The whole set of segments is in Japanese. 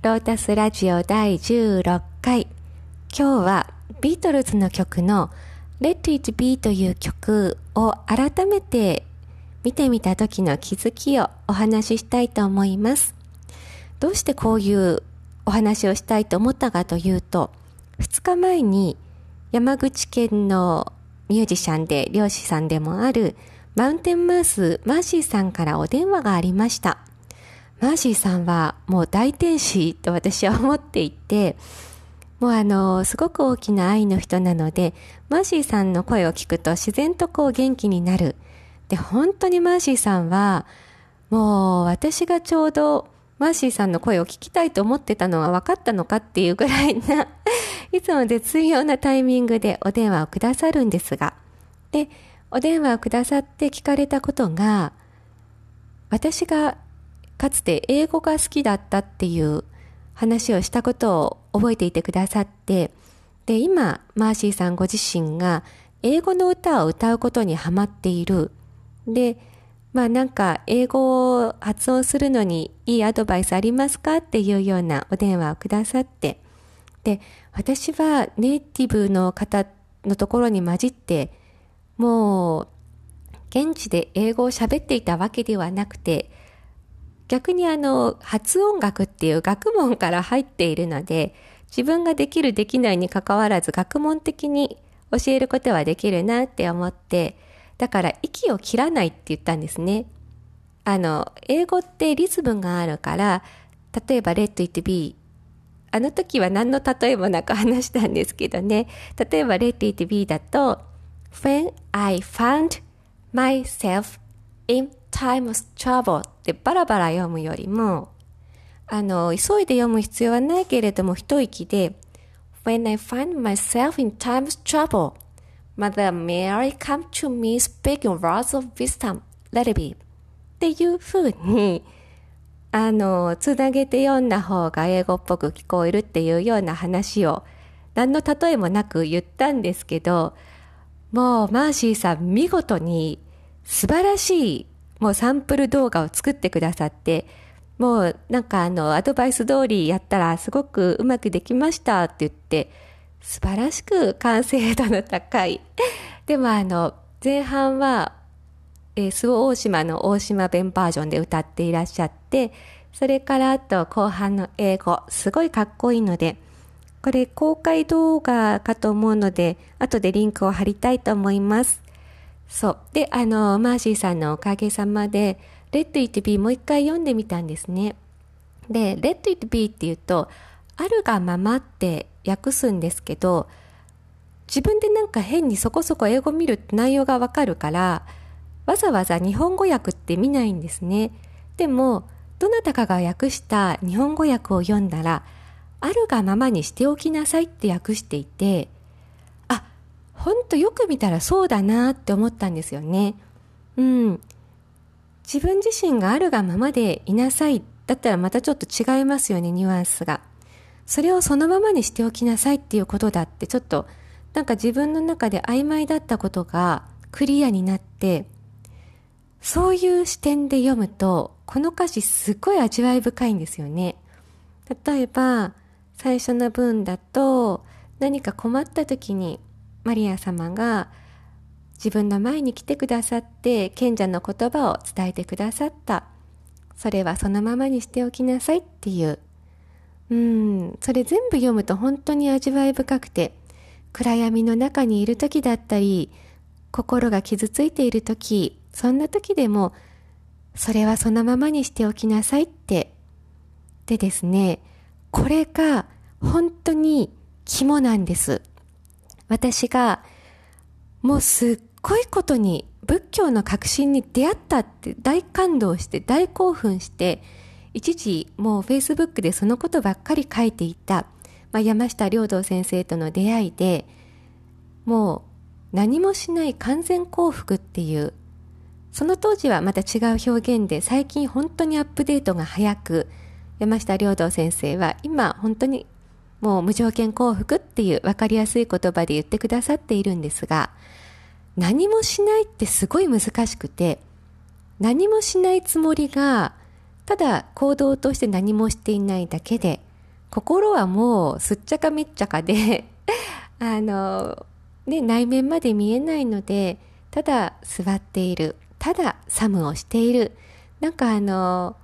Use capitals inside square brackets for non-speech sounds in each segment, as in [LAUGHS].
ロータスラジオ第16回。今日はビートルズの曲の Let It Be という曲を改めて見てみた時の気づきをお話ししたいと思います。どうしてこういうお話をしたいと思ったかというと、2日前に山口県のミュージシャンで漁師さんでもあるマウンテンマースマーシーさんからお電話がありました。マーシーさんはもう大天使と私は思っていて、もうあの、すごく大きな愛の人なので、マーシーさんの声を聞くと自然とこう元気になる。で、本当にマーシーさんは、もう私がちょうどマーシーさんの声を聞きたいと思ってたのは分かったのかっていうぐらいな、[LAUGHS] いつも絶妙なタイミングでお電話をくださるんですが、で、お電話をくださって聞かれたことが、私がかつて英語が好きだったっていう話をしたことを覚えていてくださって、で、今、マーシーさんご自身が英語の歌を歌うことにハマっている。で、まあなんか英語を発音するのにいいアドバイスありますかっていうようなお電話をくださって、で、私はネイティブの方のところに混じってもう、現地で英語を喋っていたわけではなくて、逆にあの、発音楽っていう学問から入っているので、自分ができるできないに関わらず学問的に教えることはできるなって思って、だから息を切らないって言ったんですね。あの、英語ってリズムがあるから、例えば let it be あの時は何の例えもなく話したんですけどね。例えば let it be だと、When I found myself in time of trouble ってバラバラ読むよりも、あの、急いで読む必要はないけれども一息で、When I find myself in time of trouble, Mother Mary come to me speaking words of wisdom, let it be っていう風に、あの、つなげて読んだ方が英語っぽく聞こえるっていうような話を、何の例えもなく言ったんですけど、もうマーシーさん見事に素晴らしいもうサンプル動画を作ってくださって、もうなんかあのアドバイス通りやったらすごくうまくできましたって言って、素晴らしく完成度の高い。[LAUGHS] でもあの前半は、えー、周防大島の大島弁バージョンで歌っていらっしゃって、それからあと後半の英語、すごいかっこいいので、これ公開動画かと思うので、後でリンクを貼りたいと思います。そう。で、あの、マーシーさんのおかげさまで、 Let It Be もう一回読んでみたんですね。で、 Let It Be って言うと、あるがままって訳すんですけど、自分でなんか変にそこそこ英語見るって内容がわかるから、わざわざ日本語訳って見ないんですね。でも、どなたかが訳した日本語訳を読んだら、あるがままにしておきなさいって訳していて、ほんとよく見たらそうだなって思ったんですよね。うん。自分自身があるがままでいなさいだったらまたちょっと違いますよね、ニュアンスが。それをそのままにしておきなさいっていうことだってちょっとなんか自分の中で曖昧だったことがクリアになって、そういう視点で読むと、この歌詞すっごい味わい深いんですよね。例えば、最初の文だと何か困った時にマリア様が自分の前に来てくださって賢者の言葉を伝えてくださった。それはそのままにしておきなさいっていう。うん、それ全部読むと本当に味わい深くて、暗闇の中にいる時だったり、心が傷ついている時、そんな時でも、それはそのままにしておきなさいって。でですね、これが本当に肝なんです。私がもうすっごいことに仏教の革新に出会ったって大感動して大興奮して一時もう Facebook でそのことばっかり書いていた、まあ、山下良道先生との出会いでもう何もしない完全幸福っていうその当時はまた違う表現で最近本当にアップデートが早く山下良道先生は今本当にもう無条件幸福っていう分かりやすい言葉で言ってくださっているんですが、何もしないってすごい難しくて、何もしないつもりが、ただ行動として何もしていないだけで、心はもうすっちゃかめっちゃかで [LAUGHS] あの、ね、内面まで見えないので、ただ座っている、ただサムをしている、なんかあの、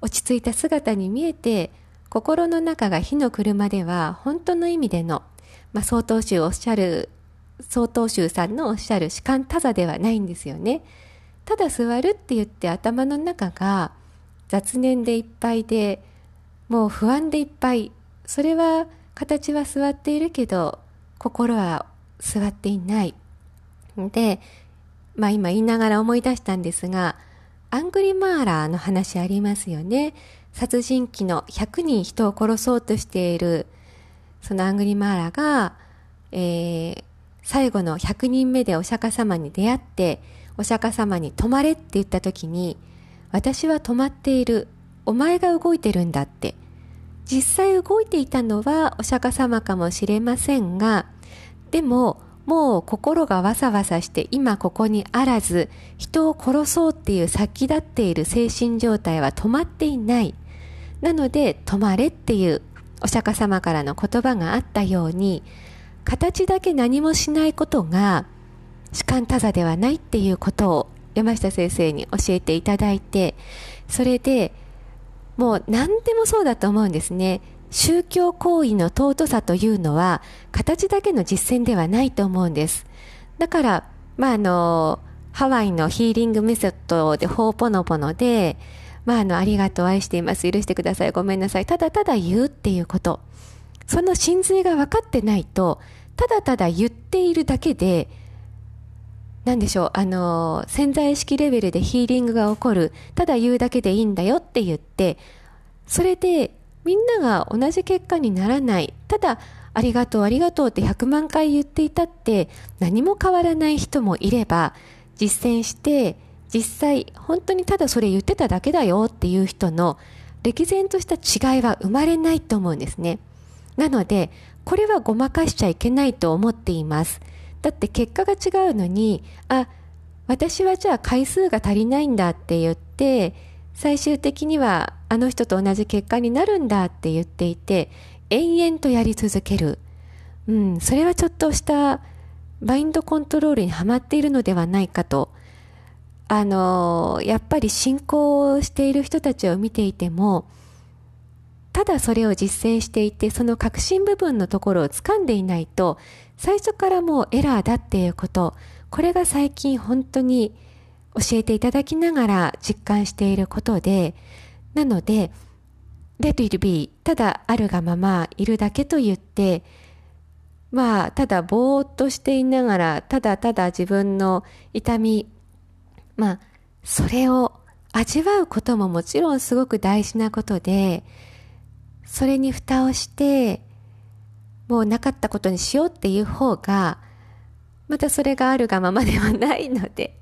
落ち着いた姿に見えて、心の中が火の車では本当の意味での、まあ、曹洞宗おっしゃる、曹洞宗さんのおっしゃる士官多座ではないんですよね。ただ座るって言って頭の中が雑念でいっぱいで、もう不安でいっぱい。それは形は座っているけど、心は座っていない。で、まあ今言いながら思い出したんですが、アングリマーラーの話ありますよね。殺人鬼の100人人を殺そうとしている、そのアングリマーラが、えー、最後の100人目でお釈迦様に出会って、お釈迦様に止まれって言った時に、私は止まっている。お前が動いてるんだって。実際動いていたのはお釈迦様かもしれませんが、でももう心がわさわさして今ここにあらず人を殺そうっていう先立っている精神状態は止まっていない。なので止まれっていうお釈迦様からの言葉があったように形だけ何もしないことが士官多座ではないっていうことを山下先生に教えていただいてそれでもう何でもそうだと思うんですね。宗教行為の尊さというのは形だけの実践ではないと思うんです。だから、まあ、あの、ハワイのヒーリングメソッドでホーポノポノで、まあ、あの、ありがとう、愛しています、許してください、ごめんなさい、ただただ言うっていうこと。その真髄が分かってないと、ただただ言っているだけで、なんでしょう、あの、潜在意識レベルでヒーリングが起こる、ただ言うだけでいいんだよって言って、それでみんなが同じ結果にならない。ただ、ありがとうありがとうって100万回言っていたって何も変わらない人もいれば、実践して実際本当にただそれ言ってただけだよっていう人の歴然とした違いは生まれないと思うんですね。なので、これはごまかしちゃいけないと思っています。だって結果が違うのに、あ、私はじゃあ回数が足りないんだって言って、最終的にはあの人と同じ結果になるんだって言っていて、延々とやり続ける。うん、それはちょっとしたマインドコントロールにはまっているのではないかと。あの、やっぱり信仰をしている人たちを見ていても、ただそれを実践していて、その核心部分のところを掴んでいないと、最初からもうエラーだっていうこと、これが最近本当に教えていただきながら実感していることで、なので、let it be ただあるがままいるだけと言って、まあ、ただぼーっとしていながら、ただただ自分の痛み、まあ、それを味わうことももちろんすごく大事なことで、それに蓋をして、もうなかったことにしようっていう方が、またそれがあるがままではないので、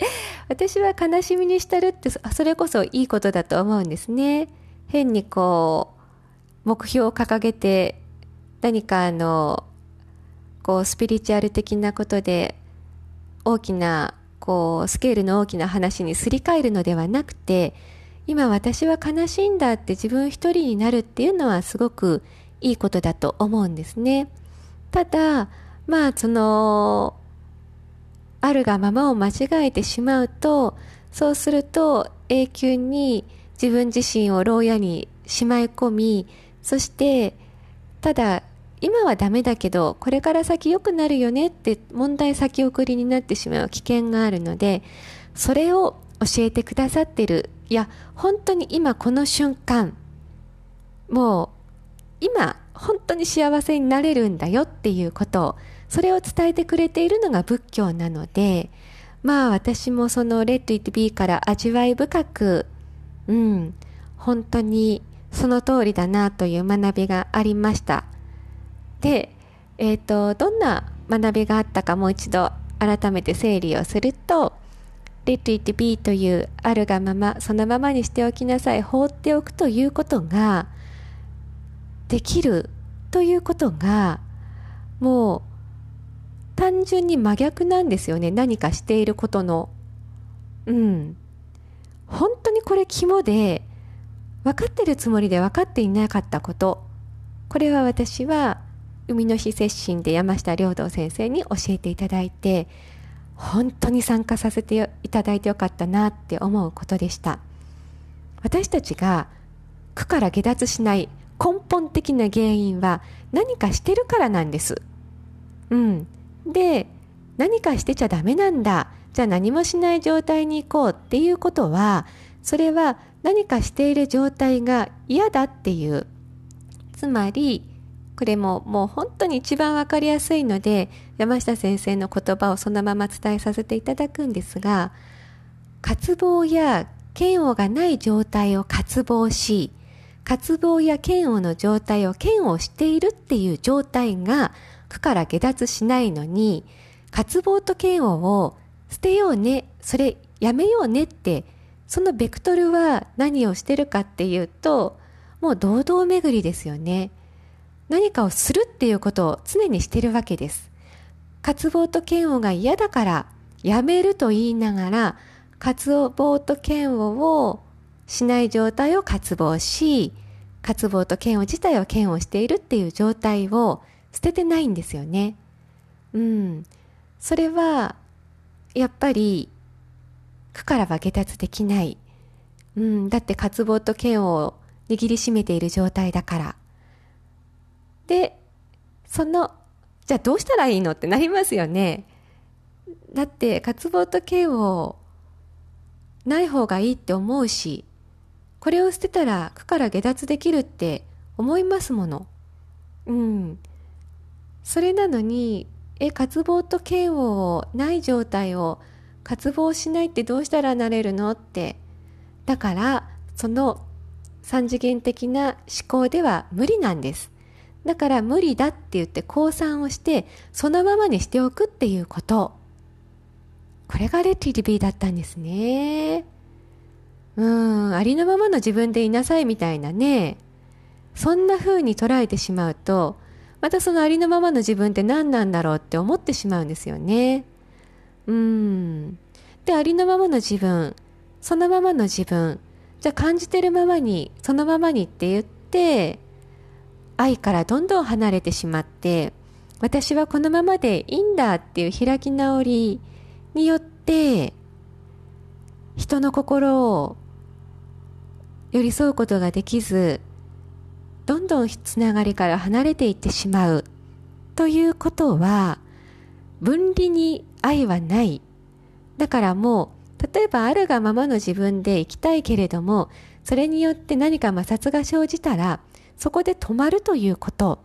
私は悲しみに浸るってそれこそいいことだと思うんですね。変にこう、目標を掲げて何かあの、こうスピリチュアル的なことで大きなこうスケールの大きな話にすり替えるのではなくて今私は悲しいんだって自分一人になるっていうのはすごくいいことだと思うんですね。ただまあそのあるがままを間違えてしまうと、そうすると永久に自分自身を牢屋にしまい込み、そして、ただ、今はダメだけど、これから先良くなるよねって問題先送りになってしまう危険があるので、それを教えてくださってる。いや、本当に今この瞬間、もう、今、本当に幸せになれるんだよっていうことをそれを伝えてくれているのが仏教なので、まあ私もその Let It Be から味わい深く、うん、本当にその通りだなという学びがありました。で、えっ、ー、と、どんな学びがあったかもう一度改めて整理をすると、Let It Be というあるがまま、そのままにしておきなさい、放っておくということができるということが、もう単純に真逆なんですよね。何かしていることの。うん。本当にこれ肝で、分かってるつもりで分かっていなかったこと。これは私は海の日接心で山下良道先生に教えていただいて本当に参加させていただいてよかったなって思うことでした。私たちが苦から下脱しない根本的な原因は何かしてるからなんです。うん。で何かしてちゃダメなんだ。じゃあ何もしない状態に行こうっていうことはそれは何かしている状態が嫌だっていう。つまりこれももう本当に一番わかりやすいので山下先生の言葉をそのまま伝えさせていただくんですが渇望や嫌悪がない状態を渇望し渇望や嫌悪の状態を嫌悪しているっていう状態が苦から下脱しないのに渇望と嫌悪を捨てようねそれやめようねってそのベクトルは何をしてるかっていうともう堂々巡りですよね。何かをするっていうことを常にしてるわけです。渇望と嫌悪が嫌だからやめると言いながら渇望と嫌悪をしない状態を渇望し渇望と嫌悪自体を嫌悪しているっていう状態を捨ててないんですよね。うん。それはやっぱり苦からは下脱できない。うん。だって渇望と嫌悪を握りしめている状態だから。で、その、じゃあどうしたらいいのってなりますよね。だって渇望と嫌悪ない方がいいって思うし、これを捨てたら苦から下脱できるって思いますもの。うん。それなのに、え、渇望と嫌悪をない状態を渇望しないってどうしたらなれるのって。だから、その三次元的な思考では無理なんです。だから無理だって言って降参をしてそのままにしておくっていうこと。これがレティリビーだったんですね。うんありのままの自分でいなさいみたいなね。そんな風に捉えてしまうとまたそのありのままの自分って何なんだろうって思ってしまうんですよね。うん。でありのままの自分そのままの自分じゃあ感じてるままにそのままにって言って愛からどんどん離れてしまって私はこのままでいいんだっていう開き直りによって人の心を寄り添うことができずどんどんつながりから離れていってしまう。ということは分離に愛はない。だからもう例えばあるがままの自分で生きたいけれどもそれによって何か摩擦が生じたらそこで止まるということ、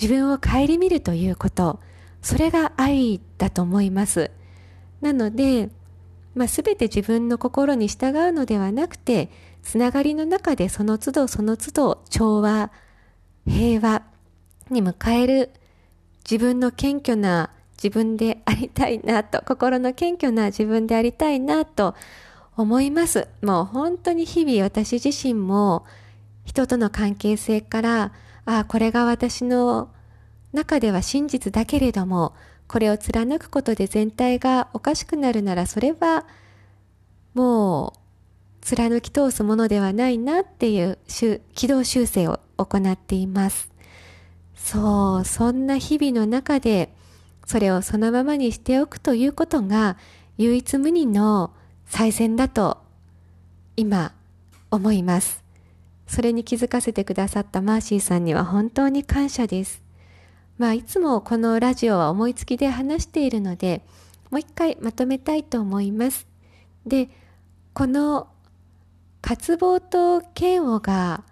自分を顧みるということ、それが愛だと思います。なので、まあ、全て自分の心に従うのではなくて、つながりの中でその都度その都度調和、平和に迎える自分の謙虚な自分でありたいなと、心の謙虚な自分でありたいなと思います。もう本当に日々私自身も人との関係性から、ああ、これが私の中では真実だけれども、これを貫くことで全体がおかしくなるなら、それはもう貫き通すものではないなっていう軌道修正を行っています。そう、そんな日々の中で、それをそのままにしておくということが、唯一無二の最善だと、今、思います。それに気づかせてくださったマーシーさんには本当に感謝です。まあ、いつもこのラジオは思いつきで話しているので、もう一回まとめたいと思います。で、この渇望と嫌悪が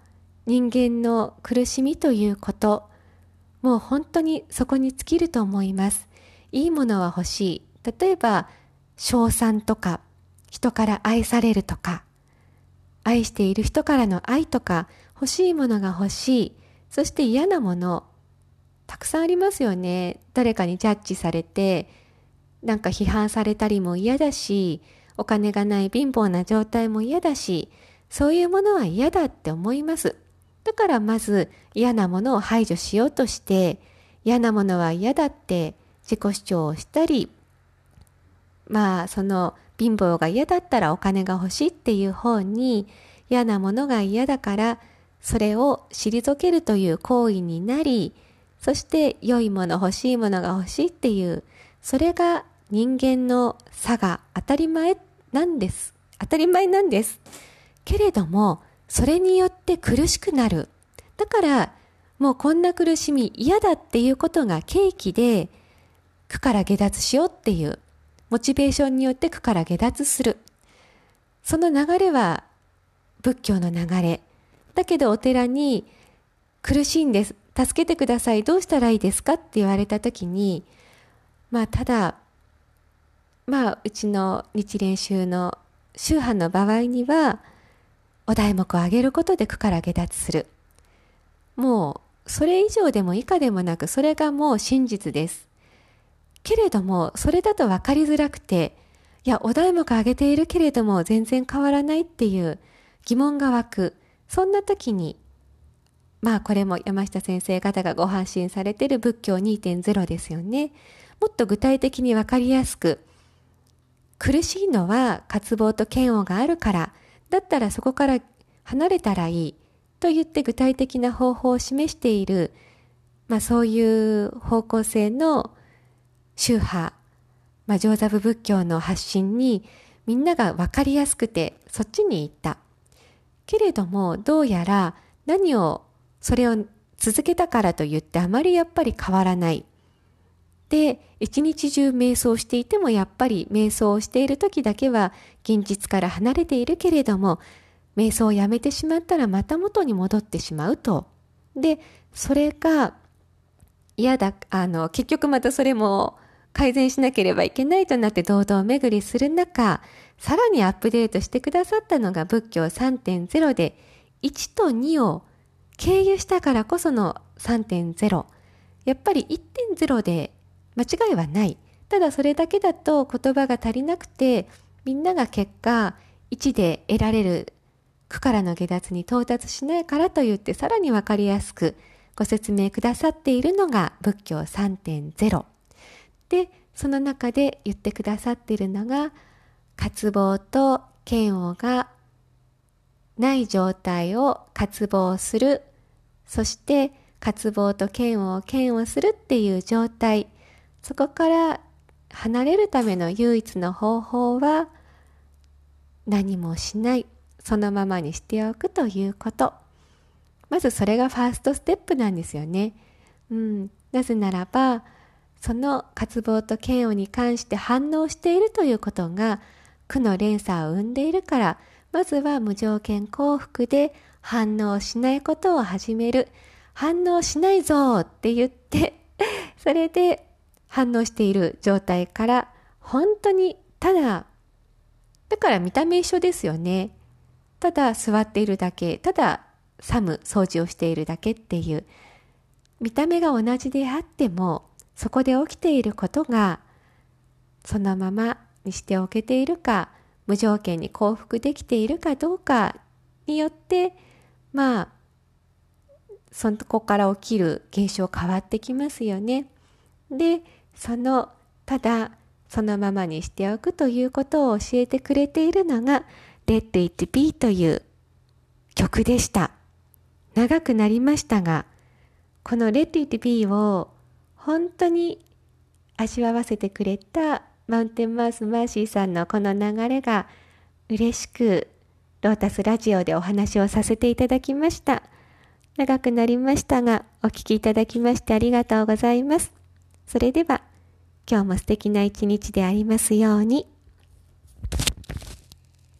人間の苦しみということ、もう本当にそこに尽きると思います。いいものは欲しい。例えば、賞賛とか、人から愛されるとか、愛している人からの愛とか欲しいものが欲しいそして嫌なものたくさんありますよね。誰かにジャッジされてなんか批判されたりも嫌だしお金がない貧乏な状態も嫌だしそういうものは嫌だって思います。だからまず嫌なものを排除しようとして嫌なものは嫌だって自己主張をしたりまあその貧乏が嫌だったらお金が欲しいっていう方に嫌なものが嫌だからそれを退けるという行為になり、そして良いもの欲しいものが欲しいっていう、それが人間の差が当たり前なんです。当たり前なんです。けれども、それによって苦しくなる。だから、もうこんな苦しみ嫌だっていうことが契機で、苦から下脱しようっていう、モチベーションによって苦から下脱する。その流れは仏教の流れ。だけどお寺に苦しいんです。助けてください。どうしたらいいですかって言われた時に、まあただ、まあうちの日蓮宗の宗派の場合には、お題目を上げることで苦から下脱する。もうそれ以上でも以下でもなくそれがもう真実です。けれどもそれだと分かりづらくていやお題目上げているけれども全然変わらないっていう疑問が湧くそんな時にまあこれも山下先生方がご発信されている仏教2.0ですよね。もっと具体的に分かりやすく苦しいのは渇望と嫌悪があるからだったらそこから離れたらいいと言って具体的な方法を示している、まあそういう方向性の宗派、まあ上座部仏教の発信にみんなが分かりやすくてそっちに行った。けれどもどうやら何をそれを続けたからと言ってあまりやっぱり変わらない。で、一日中瞑想していてもやっぱり瞑想をしている時だけは現実から離れているけれども、瞑想をやめてしまったらまた元に戻ってしまうと。で、それが嫌だ、あの、結局またそれも改善しなければいけないとなって堂々巡りする中、さらにアップデートしてくださったのが仏教3.0で、1と2を経由したからこその3.0。やっぱり1.0で間違いはない。ただそれだけだと言葉が足りなくて、みんなが結果1で得られる苦からの下脱に到達しないからと言ってさらにわかりやすくご説明くださっているのが仏教3.0。で、その中で言ってくださっているのが、渇望と嫌悪がない状態を渇望する。そして渇望と嫌悪を嫌悪するっていう状態。そこから離れるための唯一の方法は何もしないそのままにしておくということまずそれがファーストステップなんですよね、うん、なぜならばその渇望と嫌悪に関して反応しているということが苦の連鎖を生んでいるからまずは無条件幸福で反応しないことを始める。反応しないぞって言って [LAUGHS] それで反応している状態から本当にただだから見た目一緒ですよね。ただ座っているだけただ寒掃除をしているだけっていう。見た目が同じであってもそこで起きていることがそのままにしておけているか無条件に幸福できているかどうかによってまあそこから起きる現象変わってきますよね。でそのただそのままにしておくということを教えてくれているのが Let It Be という曲でした。長くなりましたが、この Let It Be を本当に味わわせてくれたマウンテンマウスマーシーさんのこの流れが嬉しくロータスラジオでお話をさせていただきました。長くなりましたが、お聴きいただきましてありがとうございます。それでは、今日も素敵な一日でありますように。